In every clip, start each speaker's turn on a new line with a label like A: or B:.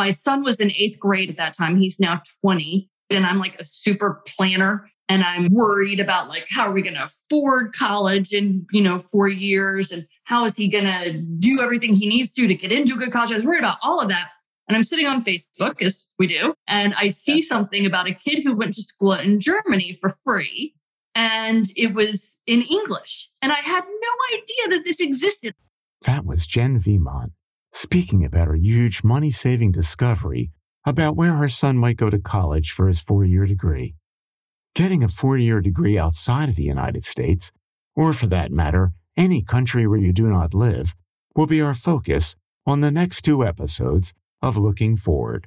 A: My son was in eighth grade at that time. He's now 20. And I'm like a super planner and I'm worried about like how are we going to afford college in, you know, 4 years and how is he going to do everything he needs to to get into a good college. I was worried about all of that. And I'm sitting on Facebook as we do, and I see something about a kid who went to school in Germany for free and it was in English. And I had no idea that this existed.
B: That was Jen Viemont speaking about her huge money saving discovery about where her son might go to college for his four year degree. Getting a four year degree outside of the United States, or for that matter, any country where you do not live, will be our focus on the next two episodes of Looking Forward.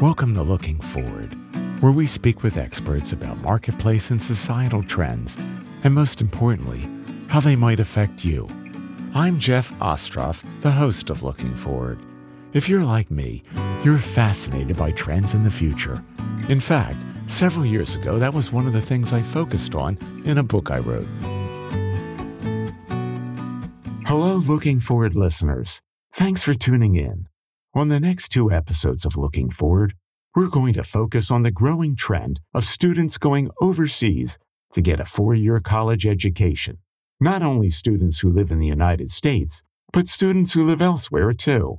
B: Welcome to Looking Forward, where we speak with experts about marketplace and societal trends, and most importantly, how they might affect you. I'm Jeff Ostroff, the host of Looking Forward. If you're like me, you're fascinated by trends in the future. In fact, several years ago, that was one of the things I focused on in a book I wrote. Hello, Looking Forward listeners. Thanks for tuning in. On the next two episodes of Looking Forward, we're going to focus on the growing trend of students going overseas to get a four year college education not only students who live in the United States, but students who live elsewhere too.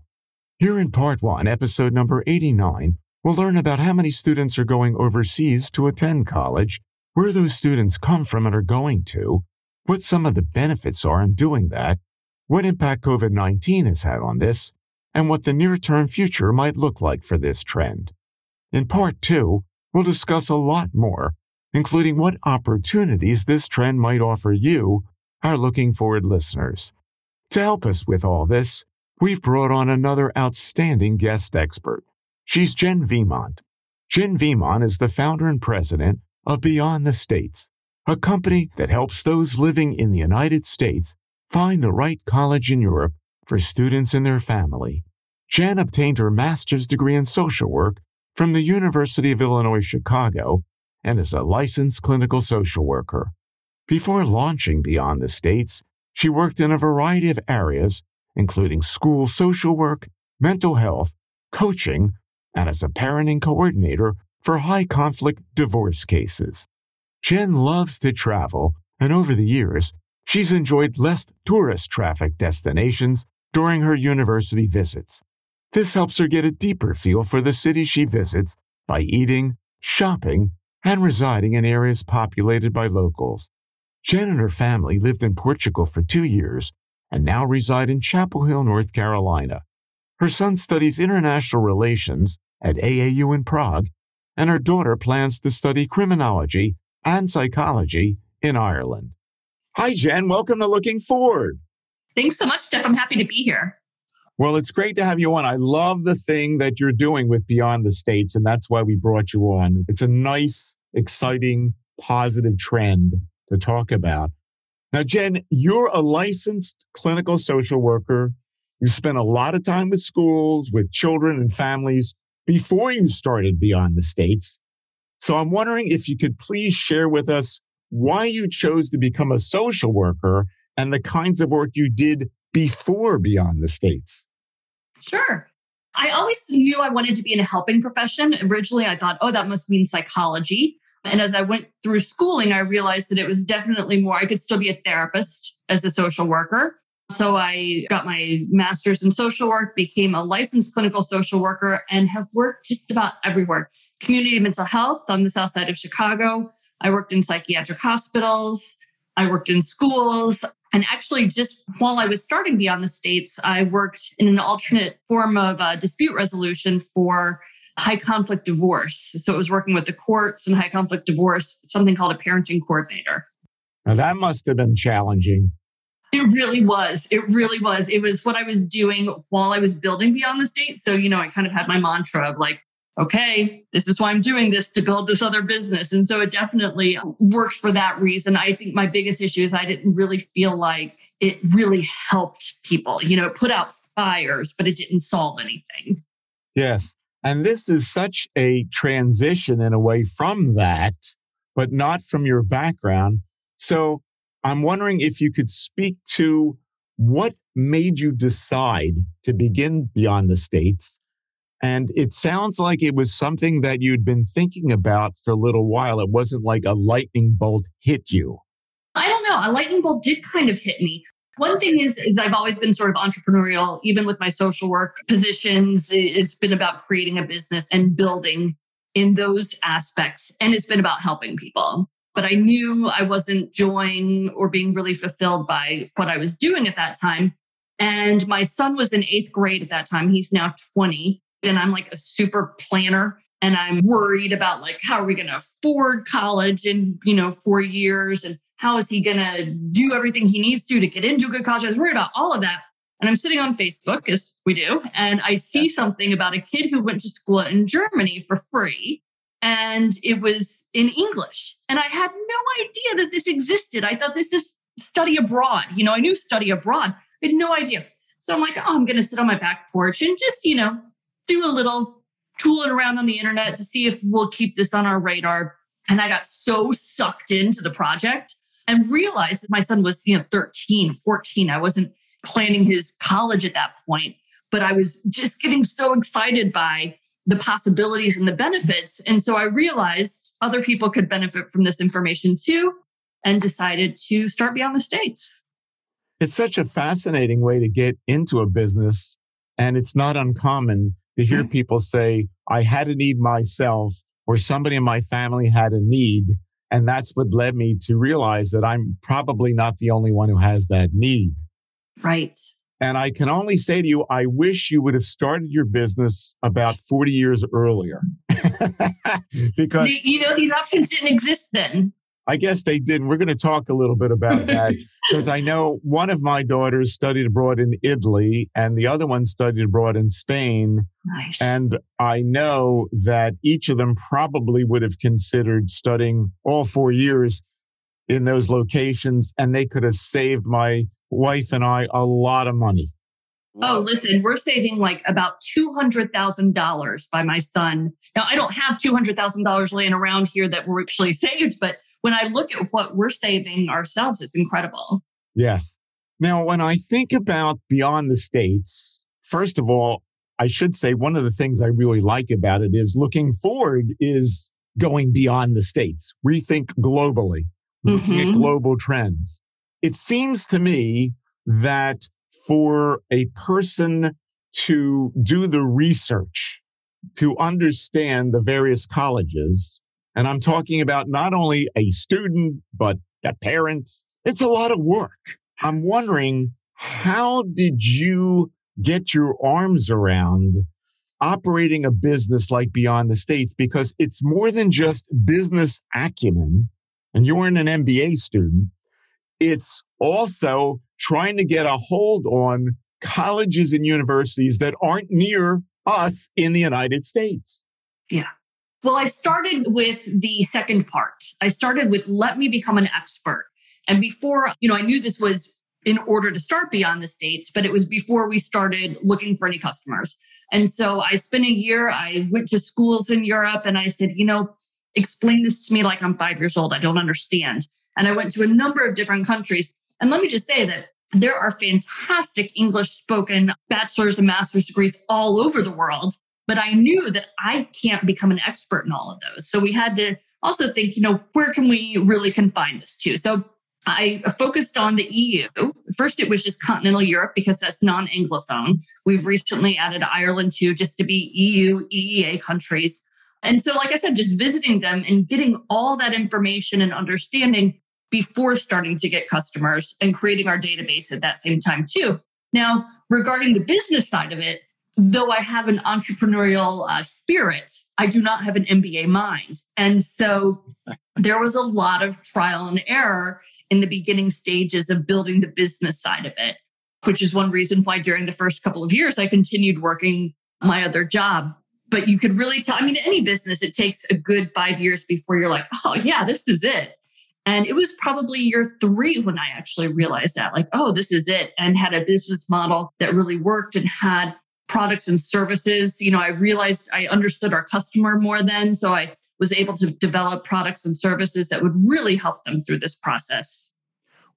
B: Here in Part 1, episode number 89, we'll learn about how many students are going overseas to attend college, where those students come from and are going to, what some of the benefits are in doing that, what impact COVID 19 has had on this, and what the near term future might look like for this trend. In Part 2, we'll discuss a lot more, including what opportunities this trend might offer you our looking forward listeners. To help us with all this, we've brought on another outstanding guest expert. She's Jen Viemont. Jen Viemont is the founder and president of Beyond the States, a company that helps those living in the United States find the right college in Europe for students and their family. Jen obtained her master's degree in social work from the University of Illinois Chicago and is a licensed clinical social worker. Before launching Beyond the States, she worked in a variety of areas, including school social work, mental health, coaching, and as a parenting coordinator for high conflict divorce cases. Jen loves to travel, and over the years, she's enjoyed less tourist traffic destinations during her university visits. This helps her get a deeper feel for the city she visits by eating, shopping, and residing in areas populated by locals. Jen and her family lived in Portugal for two years and now reside in Chapel Hill, North Carolina. Her son studies international relations at AAU in Prague, and her daughter plans to study criminology and psychology in Ireland. Hi, Jen. Welcome to Looking Forward.
A: Thanks so much, Steph. I'm happy to be here.
B: Well, it's great to have you on. I love the thing that you're doing with Beyond the States, and that's why we brought you on. It's a nice, exciting, positive trend to talk about. Now, Jen, you're a licensed clinical social worker. You spent a lot of time with schools, with children and families before you started Beyond the States. So I'm wondering if you could please share with us why you chose to become a social worker and the kinds of work you did before Beyond the States.
A: Sure. I always knew I wanted to be in a helping profession. Originally, I thought, oh, that must mean psychology. And as I went through schooling, I realized that it was definitely more, I could still be a therapist as a social worker. So I got my master's in social work, became a licensed clinical social worker, and have worked just about everywhere. Community mental health on the south side of Chicago. I worked in psychiatric hospitals. I worked in schools. And actually, just while I was starting Beyond the States, I worked in an alternate form of uh, dispute resolution for high conflict divorce. So it was working with the courts and high conflict divorce, something called a parenting coordinator.
B: Now that must have been challenging.
A: It really was. It really was. It was what I was doing while I was building Beyond the State. So, you know, I kind of had my mantra of like, okay, this is why I'm doing this to build this other business. And so it definitely worked for that reason. I think my biggest issue is I didn't really feel like it really helped people. You know, it put out fires, but it didn't solve anything.
B: Yes. And this is such a transition in a way from that, but not from your background. So I'm wondering if you could speak to what made you decide to begin Beyond the States? And it sounds like it was something that you'd been thinking about for a little while. It wasn't like a lightning bolt hit you.
A: I don't know. A lightning bolt did kind of hit me. One thing is, is I've always been sort of entrepreneurial, even with my social work positions. It's been about creating a business and building in those aspects. And it's been about helping people. But I knew I wasn't joying or being really fulfilled by what I was doing at that time. And my son was in eighth grade at that time. He's now 20. And I'm like a super planner. And I'm worried about like, how are we going to afford college in, you know, four years? And how is he going to do everything he needs to to get into a good college? I was worried about all of that. And I'm sitting on Facebook, as we do, and I see something about a kid who went to school in Germany for free. And it was in English. And I had no idea that this existed. I thought this is study abroad. You know, I knew study abroad. I had no idea. So I'm like, oh, I'm going to sit on my back porch and just, you know, do a little tooling around on the internet to see if we'll keep this on our radar. And I got so sucked into the project and realized that my son was, you know, 13, 14. I wasn't planning his college at that point, but I was just getting so excited by the possibilities and the benefits. And so I realized other people could benefit from this information too and decided to start Beyond the States.
B: It's such a fascinating way to get into a business. And it's not uncommon to hear mm. people say, I had a need myself, or somebody in my family had a need. And that's what led me to realize that I'm probably not the only one who has that need.
A: Right.
B: And I can only say to you, I wish you would have started your business about 40 years earlier. because
A: you know, these options didn't exist then.
B: I guess they didn't. We're going to talk a little bit about that because I know one of my daughters studied abroad in Italy and the other one studied abroad in Spain.
A: Nice.
B: And I know that each of them probably would have considered studying all four years in those locations and they could have saved my wife and I a lot of money.
A: Oh, listen, we're saving like about $200,000 by my son. Now, I don't have $200,000 laying around here that were actually saved, but when I look at what we're saving ourselves, it's incredible.
B: Yes. Now, when I think about beyond the states, first of all, I should say one of the things I really like about it is looking forward is going beyond the states. Rethink globally, looking mm-hmm. at global trends. It seems to me that for a person to do the research, to understand the various colleges, and I'm talking about not only a student, but a parent, it's a lot of work. I'm wondering, how did you get your arms around operating a business like Beyond the States? Because it's more than just business acumen. And you're an MBA student. It's also trying to get a hold on colleges and universities that aren't near us in the United States.
A: Yeah. Well, I started with the second part. I started with let me become an expert. And before, you know, I knew this was in order to start beyond the states, but it was before we started looking for any customers. And so I spent a year, I went to schools in Europe and I said, you know, explain this to me like I'm five years old. I don't understand. And I went to a number of different countries. And let me just say that there are fantastic English spoken bachelor's and master's degrees all over the world. But I knew that I can't become an expert in all of those. So we had to also think, you know, where can we really confine this to? So I focused on the EU. First, it was just continental Europe because that's non Anglophone. We've recently added Ireland too, just to be EU, EEA countries. And so, like I said, just visiting them and getting all that information and understanding before starting to get customers and creating our database at that same time too. Now, regarding the business side of it, though I have an entrepreneurial uh, spirit, I do not have an MBA mind. And so there was a lot of trial and error in the beginning stages of building the business side of it, which is one reason why during the first couple of years I continued working my other job. But you could really tell, I mean, any business, it takes a good five years before you're like, oh, yeah, this is it. And it was probably year three when I actually realized that, like, oh, this is it, and had a business model that really worked and had products and services. You know, I realized I understood our customer more then. So I was able to develop products and services that would really help them through this process.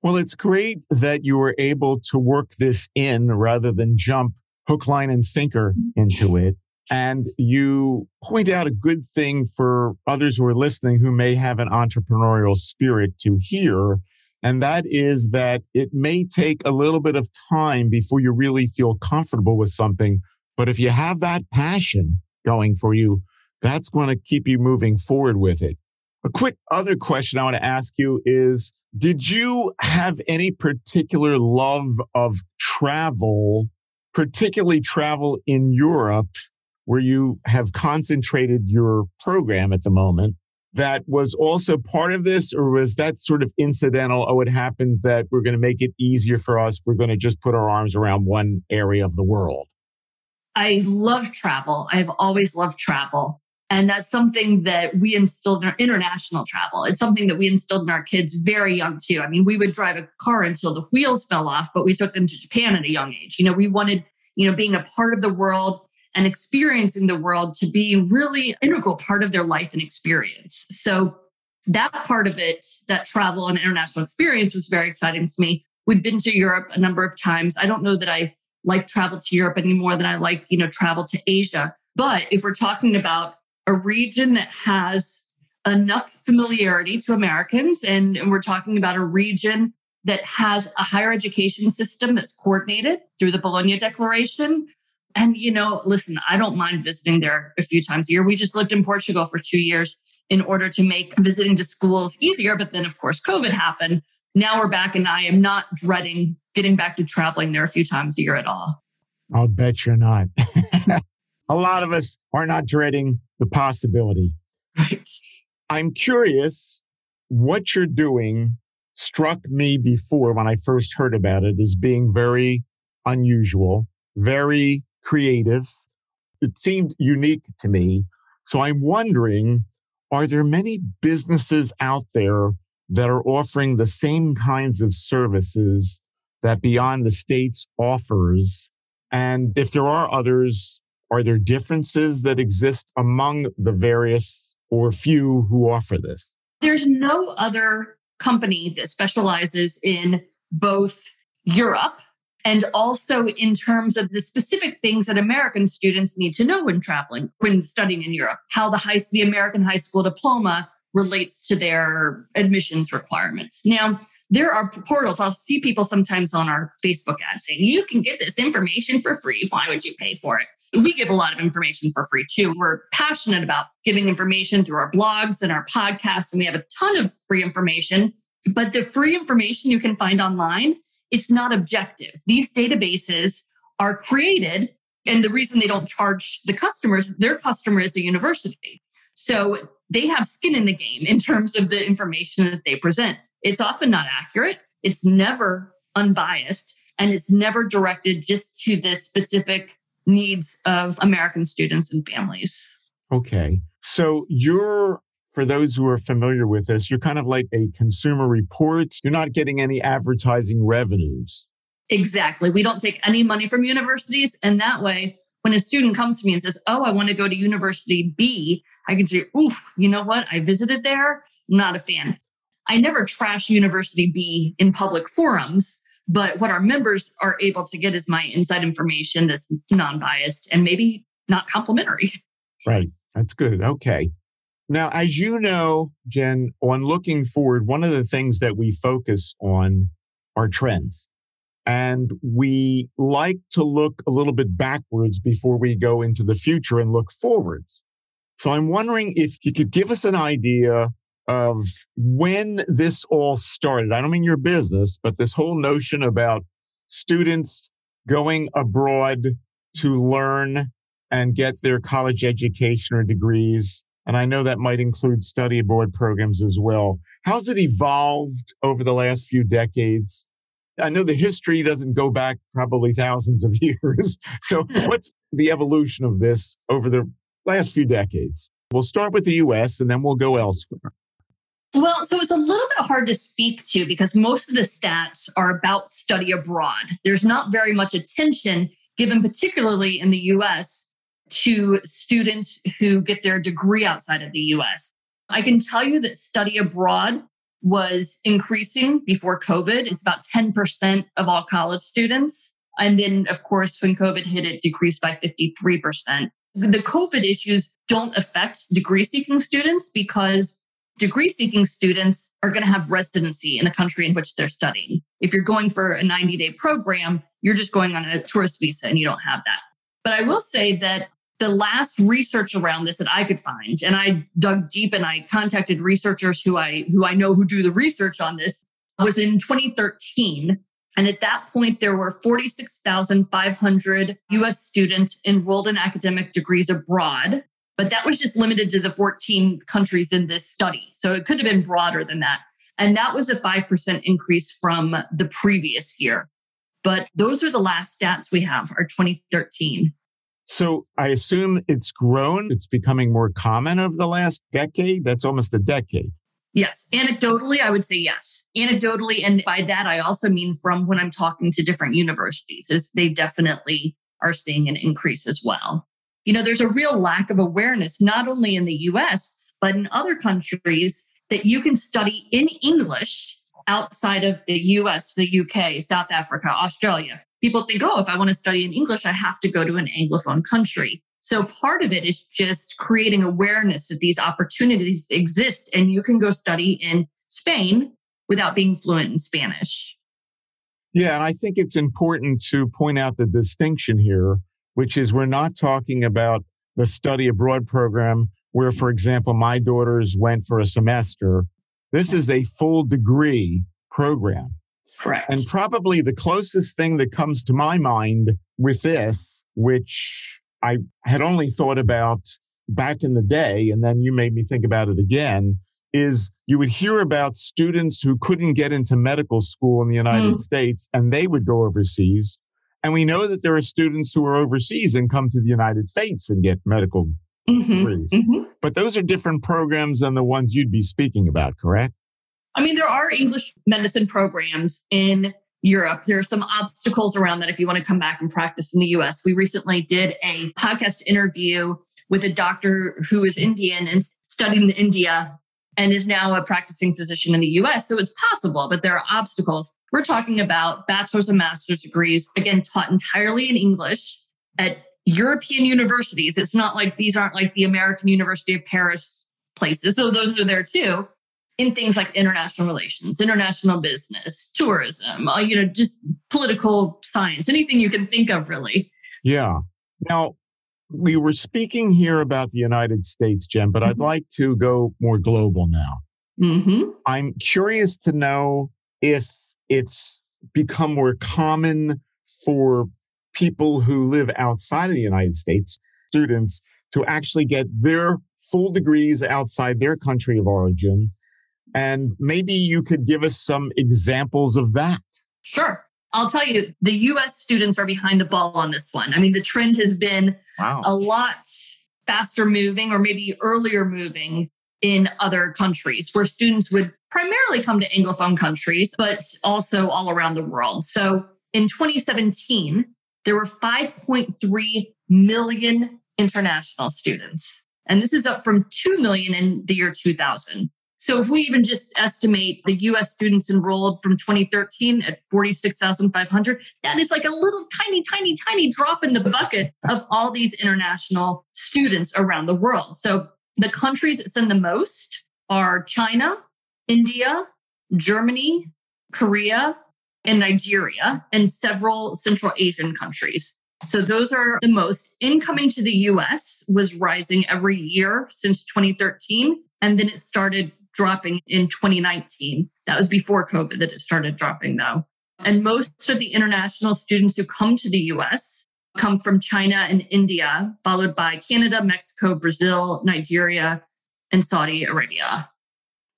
B: Well, it's great that you were able to work this in rather than jump hook, line, and sinker into it. And you point out a good thing for others who are listening who may have an entrepreneurial spirit to hear. And that is that it may take a little bit of time before you really feel comfortable with something. But if you have that passion going for you, that's going to keep you moving forward with it. A quick other question I want to ask you is Did you have any particular love of travel, particularly travel in Europe, where you have concentrated your program at the moment? That was also part of this, or was that sort of incidental? Oh, it happens that we're going to make it easier for us. We're going to just put our arms around one area of the world.
A: I love travel. I've always loved travel. And that's something that we instilled in our international travel. It's something that we instilled in our kids very young too. I mean, we would drive a car until the wheels fell off, but we took them to Japan at a young age. You know, we wanted, you know, being a part of the world and experiencing the world to be really integral part of their life and experience. So that part of it, that travel and international experience was very exciting to me. We'd been to Europe a number of times. I don't know that I like travel to Europe any more than I like, you know, travel to Asia. But if we're talking about a region that has enough familiarity to Americans. And, and, we're talking about a region that has a higher education system that's coordinated through the Bologna Declaration. And, you know, listen, I don't mind visiting there a few times a year. We just lived in Portugal for two years in order to make visiting to schools easier. But then, of course, COVID happened. Now we're back, and I am not dreading getting back to traveling there a few times a year at all.
B: I'll bet you're not. a lot of us are not dreading the possibility.
A: Right.
B: I'm curious what you're doing struck me before when I first heard about it as being very unusual, very creative. It seemed unique to me. So I'm wondering, are there many businesses out there that are offering the same kinds of services that Beyond the States offers? And if there are others, are there differences that exist among the various or few who offer this?
A: There's no other company that specializes in both Europe and also in terms of the specific things that American students need to know when traveling, when studying in Europe, how the high, the American high school diploma relates to their admissions requirements. Now, there are portals. I'll see people sometimes on our Facebook ad saying, you can get this information for free. Why would you pay for it? We give a lot of information for free too. We're passionate about giving information through our blogs and our podcasts, and we have a ton of free information. But the free information you can find online, it's not objective. These databases are created, and the reason they don't charge the customers, their customer is a university. So they have skin in the game in terms of the information that they present. It's often not accurate, it's never unbiased, and it's never directed just to the specific needs of American students and families.
B: Okay. So you're, for those who are familiar with this, you're kind of like a consumer report. You're not getting any advertising revenues.
A: Exactly. We don't take any money from universities. And that way, when a student comes to me and says, Oh, I want to go to University B, I can say, Oof, you know what? I visited there. I'm not a fan. I never trash University B in public forums, but what our members are able to get is my inside information that's non biased and maybe not complimentary.
B: Right. That's good. Okay. Now, as you know, Jen, on looking forward, one of the things that we focus on are trends. And we like to look a little bit backwards before we go into the future and look forwards. So I'm wondering if you could give us an idea of when this all started. I don't mean your business, but this whole notion about students going abroad to learn and get their college education or degrees. And I know that might include study abroad programs as well. How's it evolved over the last few decades? I know the history doesn't go back probably thousands of years. So, hmm. what's the evolution of this over the last few decades? We'll start with the US and then we'll go elsewhere.
A: Well, so it's a little bit hard to speak to because most of the stats are about study abroad. There's not very much attention given, particularly in the US, to students who get their degree outside of the US. I can tell you that study abroad was increasing before COVID. It's about 10% of all college students. And then, of course, when COVID hit, it decreased by 53%. The COVID issues don't affect degree seeking students because degree seeking students are going to have residency in the country in which they're studying. If you're going for a 90 day program, you're just going on a tourist visa and you don't have that. But I will say that the last research around this that I could find, and I dug deep and I contacted researchers who I who I know who do the research on this, was in 2013. And at that point, there were 46,500 US students enrolled in academic degrees abroad. But that was just limited to the 14 countries in this study. So it could have been broader than that. And that was a 5% increase from the previous year. But those are the last stats we have are 2013.
B: So I assume it's grown. It's becoming more common over the last decade. That's almost a decade.
A: Yes. Anecdotally, I would say yes. Anecdotally, and by that, I also mean from when I'm talking to different universities, is they definitely are seeing an increase as well. You know, there's a real lack of awareness, not only in the US, but in other countries that you can study in English outside of the US, the UK, South Africa, Australia. People think, oh, if I want to study in English, I have to go to an Anglophone country. So part of it is just creating awareness that these opportunities exist and you can go study in Spain without being fluent in Spanish.
B: Yeah, and I think it's important to point out the distinction here, which is we're not talking about the study abroad program where, for example, my daughters went for a semester. This is a full degree program.
A: Correct.
B: And probably the closest thing that comes to my mind with this, which I had only thought about back in the day, and then you made me think about it again, is you would hear about students who couldn't get into medical school in the United mm. States and they would go overseas. And we know that there are students who are overseas and come to the United States and get medical mm-hmm. degrees. Mm-hmm. But those are different programs than the ones you'd be speaking about, correct?
A: I mean, there are English medicine programs in Europe. There are some obstacles around that if you want to come back and practice in the US. We recently did a podcast interview with a doctor who is Indian and studied in India and is now a practicing physician in the US. So it's possible, but there are obstacles. We're talking about bachelor's and master's degrees, again, taught entirely in English at European universities. It's not like these aren't like the American University of Paris places. So those are there too in things like international relations, international business, tourism, uh, you know, just political science, anything you can think of, really.
B: Yeah. Now, we were speaking here about the United States, Jen, but mm-hmm. I'd like to go more global now. Mm-hmm. I'm curious to know if it's become more common for people who live outside of the United States, students, to actually get their full degrees outside their country of origin and maybe you could give us some examples of that.
A: Sure. I'll tell you, the US students are behind the ball on this one. I mean, the trend has been wow. a lot faster moving or maybe earlier moving in other countries where students would primarily come to Anglophone countries, but also all around the world. So in 2017, there were 5.3 million international students. And this is up from 2 million in the year 2000. So if we even just estimate the US students enrolled from 2013 at 46,500, that is like a little tiny, tiny, tiny drop in the bucket of all these international students around the world. So the countries that send the most are China, India, Germany, Korea, and Nigeria, and several Central Asian countries. So those are the most. Incoming to the US was rising every year since 2013. And then it started dropping in 2019. That was before COVID that it started dropping, though. And most of the international students who come to the US come from China and India, followed by Canada, Mexico, Brazil, Nigeria, and Saudi Arabia.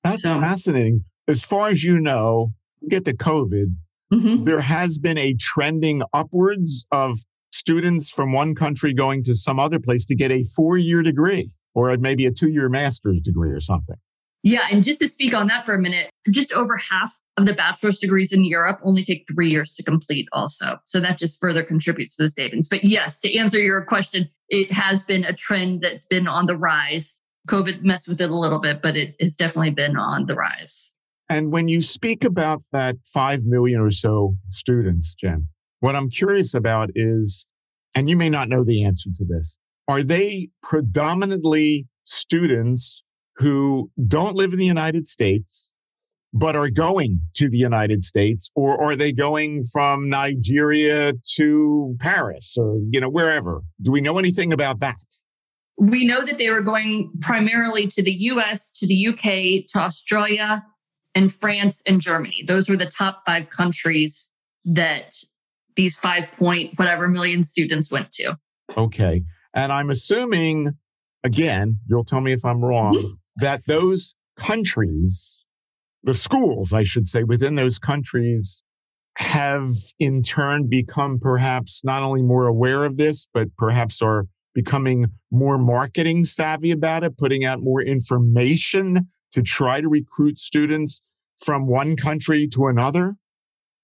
B: That's so, fascinating. As far as you know, get the COVID, mm-hmm. there has been a trending upwards of students from one country going to some other place to get a four year degree or maybe a two year master's degree or something.
A: Yeah. And just to speak on that for a minute, just over half of the bachelor's degrees in Europe only take three years to complete, also. So that just further contributes to the savings. But yes, to answer your question, it has been a trend that's been on the rise. COVID messed with it a little bit, but it has definitely been on the rise.
B: And when you speak about that 5 million or so students, Jen, what I'm curious about is, and you may not know the answer to this, are they predominantly students who don't live in the United States, but are going to the United States, or are they going from Nigeria to Paris or, you know, wherever? Do we know anything about that?
A: We know that they were going primarily to the US, to the UK, to Australia, and France and Germany. Those were the top five countries that these five point whatever million students went to.
B: Okay. And I'm assuming, again, you'll tell me if I'm wrong, mm-hmm. That those countries, the schools, I should say, within those countries have in turn become perhaps not only more aware of this, but perhaps are becoming more marketing savvy about it, putting out more information to try to recruit students from one country to another?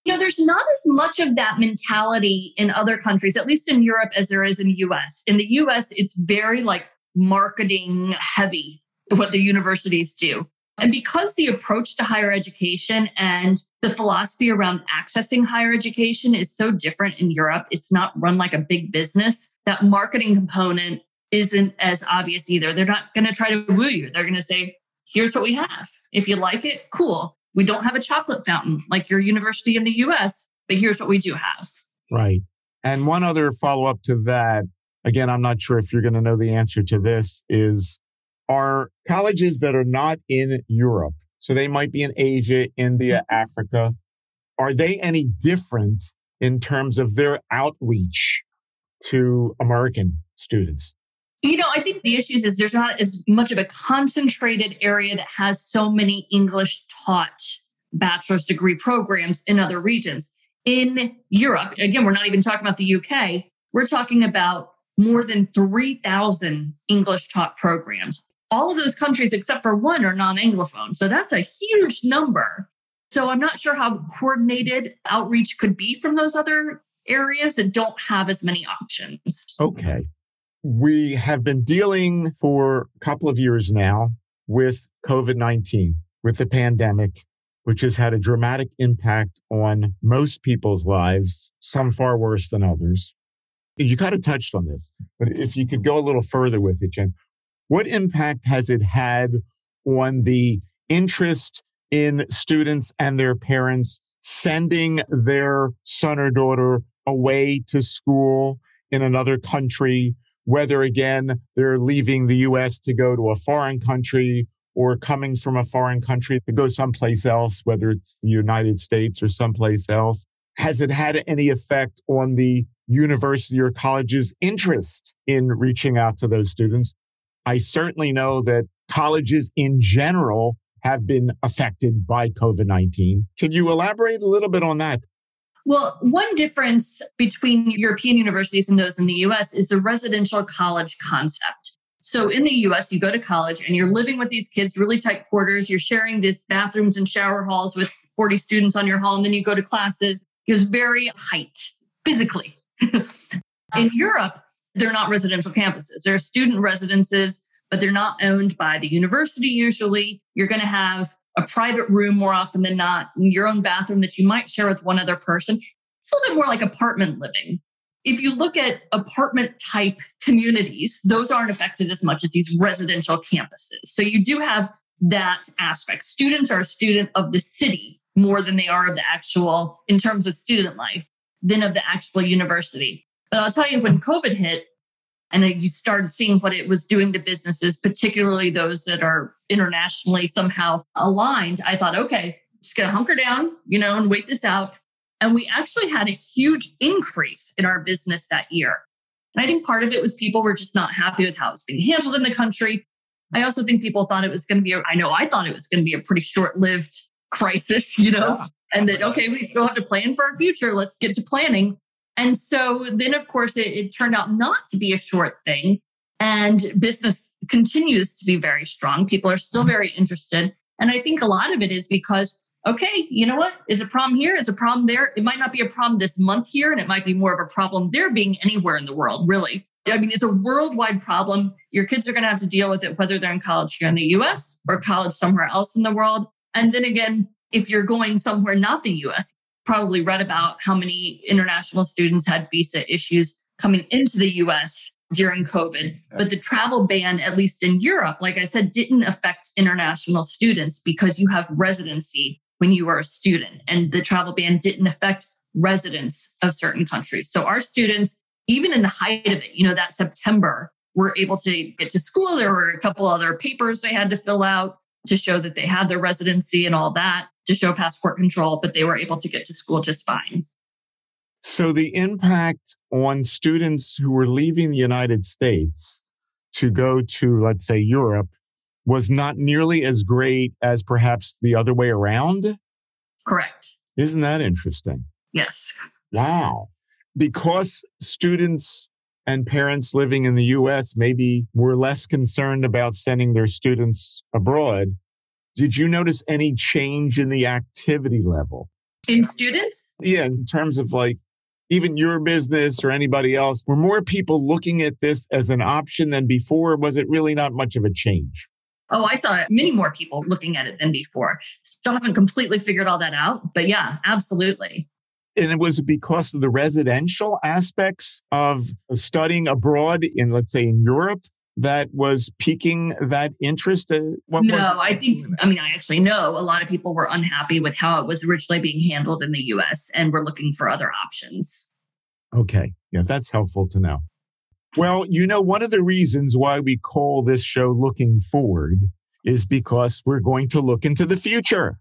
A: You know, there's not as much of that mentality in other countries, at least in Europe, as there is in the US. In the US, it's very like marketing heavy, what the universities do. And because the approach to higher education and the philosophy around accessing higher education is so different in Europe, it's not run like a big business. That marketing component isn't as obvious either. They're not going to try to woo you. They're going to say, here's what we have. If you like it, cool. We don't have a chocolate fountain like your university in the US, but here's what we do have.
B: Right. And one other follow up to that, again, I'm not sure if you're going to know the answer to this, is are colleges that are not in Europe, so they might be in Asia, India, mm-hmm. Africa, are they any different in terms of their outreach to American students?
A: You know, I think the issue is there's not as much of a concentrated area that has so many English taught bachelor's degree programs in other regions. In Europe, again, we're not even talking about the UK, we're talking about more than 3,000 English taught programs. All of those countries, except for one, are non Anglophone. So that's a huge number. So I'm not sure how coordinated outreach could be from those other areas that don't have as many options.
B: Okay we have been dealing for a couple of years now with COVID 19, with the pandemic, which has had a dramatic impact on most people's lives, some far worse than others. You kind of touched on this, but if you could go a little further with it, Jen, what impact has it had on the interest in students and their parents sending their son or daughter away to school in another country whether again they're leaving the US to go to a foreign country or coming from a foreign country to go someplace else, whether it's the United States or someplace else. Has it had any effect on the university or college's interest in reaching out to those students? I certainly know that colleges in general have been affected by COVID 19. Can you elaborate a little bit on that?
A: Well, one difference between European universities and those in the US is the residential college concept. So in the US, you go to college and you're living with these kids, really tight quarters. You're sharing these bathrooms and shower halls with 40 students on your hall. And then you go to classes. It's very tight physically. in Europe, they're not residential campuses. They're student residences, but they're not owned by the university usually. You're going to have a private room more often than not, in your own bathroom that you might share with one other person. It's a little bit more like apartment living. If you look at apartment type communities, those aren't affected as much as these residential campuses. So you do have that aspect. Students are a student of the city more than they are of the actual, in terms of student life, than of the actual university. But I'll tell you, when COVID hit, and you started seeing what it was doing to businesses, particularly those that are internationally somehow aligned. I thought, okay, just gonna hunker down, you know, and wait this out. And we actually had a huge increase in our business that year. And I think part of it was people were just not happy with how it was being handled in the country. I also think people thought it was going to be, a, I know I thought it was going to be a pretty short lived crisis, you know, yeah. and that, okay, we still have to plan for our future. Let's get to planning. And so then, of course, it, it turned out not to be a short thing. And business continues to be very strong. People are still very interested. And I think a lot of it is because, okay, you know what? Is a problem here? Is a problem there? It might not be a problem this month here, and it might be more of a problem there being anywhere in the world, really. I mean, it's a worldwide problem. Your kids are going to have to deal with it, whether they're in college here in the US or college somewhere else in the world. And then again, if you're going somewhere not the US, probably read about how many international students had visa issues coming into the US during COVID. But the travel ban, at least in Europe, like I said, didn't affect international students because you have residency when you are a student. And the travel ban didn't affect residents of certain countries. So our students, even in the height of it, you know, that September, were able to get to school. There were a couple other papers they had to fill out to show that they had their residency and all that to show passport control, but they were able to get to school just fine.
B: So the impact on students who were leaving the United States to go to, let's say, Europe was not nearly as great as perhaps the other way around.
A: Correct.
B: Isn't that interesting?
A: Yes.
B: Wow. Because students and parents living in the US maybe were less concerned about sending their students abroad, did you notice any change in the activity level?
A: In students?
B: Yeah, in terms of like even your business or anybody else, were more people looking at this as an option than before? Was it really not much of a change?
A: Oh, I saw many more people looking at it than before. Still haven't completely figured all that out, but yeah, absolutely.
B: And it was because of the residential aspects of studying abroad in, let's say, in Europe that was piquing that interest? Uh,
A: what no, I think, I mean, I actually know a lot of people were unhappy with how it was originally being handled in the US and were looking for other options.
B: Okay. Yeah, that's helpful to know. Well, you know, one of the reasons why we call this show Looking Forward is because we're going to look into the future.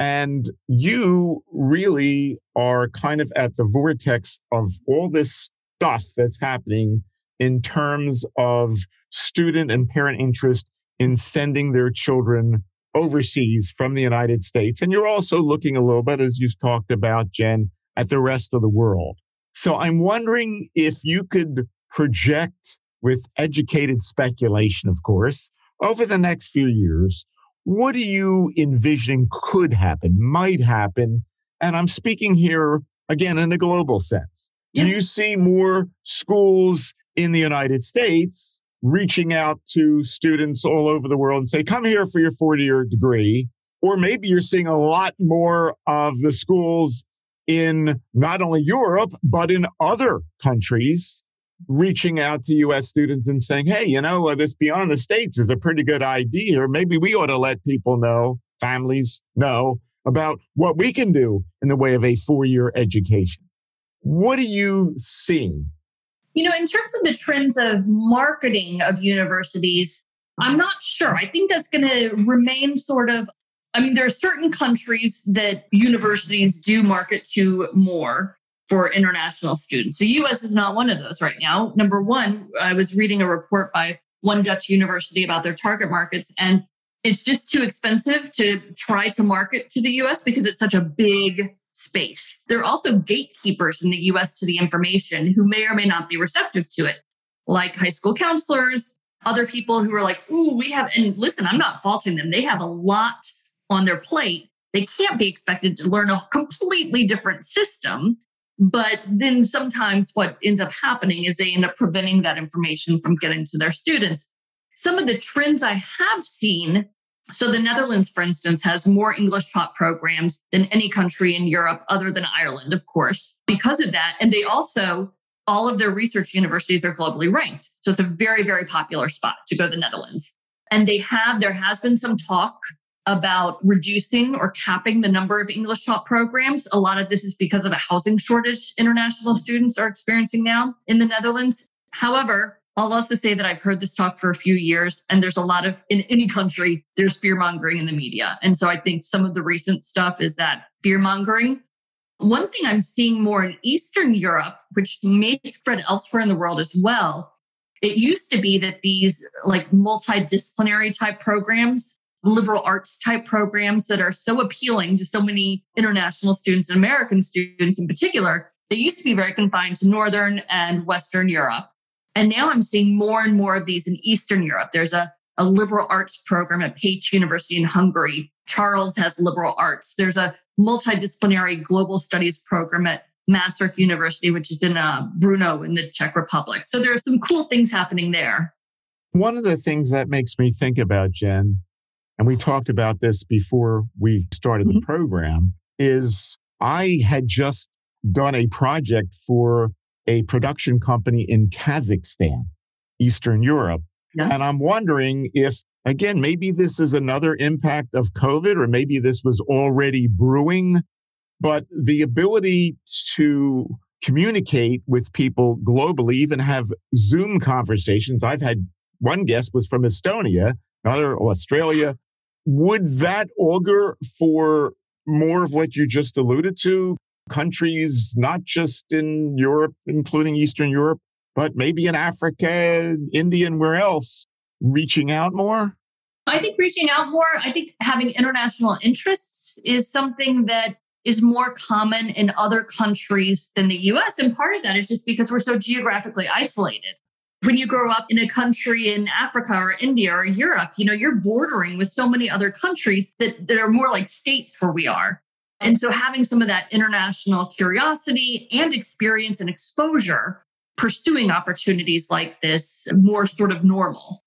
B: And you really are kind of at the vortex of all this stuff that's happening in terms of student and parent interest in sending their children overseas from the United States. And you're also looking a little bit, as you've talked about, Jen, at the rest of the world. So I'm wondering if you could project with educated speculation, of course, over the next few years, what do you envision could happen, might happen? And I'm speaking here again in a global sense. Do you see more schools in the United States reaching out to students all over the world and say, come here for your 40 year degree? Or maybe you're seeing a lot more of the schools in not only Europe, but in other countries reaching out to US students and saying, hey, you know, uh, this beyond the States is a pretty good idea. Or maybe we ought to let people know, families know about what we can do in the way of a four year education. What are you seeing?
A: You know, in terms of the trends of marketing of universities, I'm not sure. I think that's going to remain sort of. I mean, there are certain countries that universities do market to more for international students. The US is not one of those right now. Number one, I was reading a report by one Dutch university about their target markets, and it's just too expensive to try to market to the US because it's such a big space. There are also gatekeepers in the US to the information who may or may not be receptive to it, like high school counselors, other people who are like, ooh, we have, and listen, I'm not faulting them. They have a lot on their plate. They can't be expected to learn a completely different system. But then sometimes what ends up happening is they end up preventing that information from getting to their students. Some of the trends I have seen so the Netherlands, for instance, has more English taught programs than any country in Europe other than Ireland, of course, because of that. And they also, all of their research universities are globally ranked. So it's a very, very popular spot to go to the Netherlands. And they have, there has been some talk about reducing or capping the number of English taught programs. A lot of this is because of a housing shortage international students are experiencing now in the Netherlands. However, I'll also say that I've heard this talk for a few years, and there's a lot of, in any country, there's fear mongering in the media. And so I think some of the recent stuff is that fear mongering. One thing I'm seeing more in Eastern Europe, which may spread elsewhere in the world as well, it used to be that these like multidisciplinary type programs, liberal arts type programs that are so appealing to so many international students and American students in particular, they used to be very confined to Northern and Western Europe. And now I'm seeing more and more of these in Eastern Europe. There's a, a liberal arts program at Pécs University in Hungary. Charles has liberal arts. There's a multidisciplinary global studies program at Masaryk University, which is in uh, Brno in the Czech Republic. So there are some cool things happening there.
B: One of the things that makes me think about, Jen, and we talked about this before we started mm-hmm. the program, is I had just done a project for a production company in Kazakhstan, Eastern Europe. Yeah. And I'm wondering if, again, maybe this is another impact of COVID, or maybe this was already brewing, but the ability to communicate with people globally, even have Zoom conversations. I've had one guest was from Estonia, another Australia. Would that augur for more of what you just alluded to? Countries, not just in Europe, including Eastern Europe, but maybe in Africa, India, and where else, reaching out more?
A: I think reaching out more, I think having international interests is something that is more common in other countries than the US. And part of that is just because we're so geographically isolated. When you grow up in a country in Africa or India or Europe, you know, you're bordering with so many other countries that, that are more like states where we are. And so having some of that international curiosity and experience and exposure, pursuing opportunities like this more sort of normal.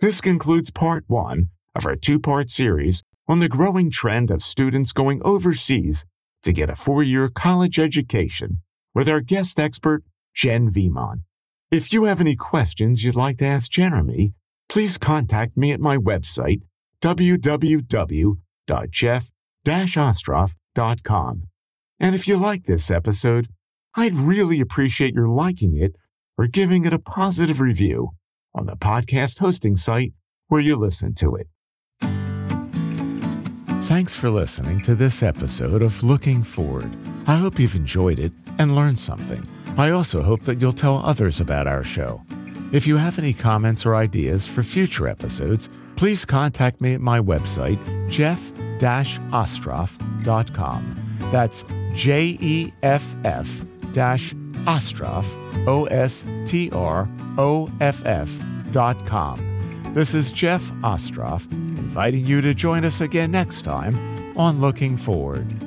B: This concludes part one of our two part series on the growing trend of students going overseas to get a four year college education with our guest expert, Jen Viemont. If you have any questions you'd like to ask Jeremy, please contact me at my website, www.jeff-ostroff.com. And if you like this episode, I'd really appreciate your liking it or giving it a positive review on the podcast hosting site where you listen to it. Thanks for listening to this episode of Looking Forward. I hope you've enjoyed it and learned something. I also hope that you'll tell others about our show. If you have any comments or ideas for future episodes, please contact me at my website, jeff-ostroff.com. That's J E F F dash Ostroff, O S T R O F F dot com. This is Jeff Ostroff, inviting you to join us again next time on Looking Forward.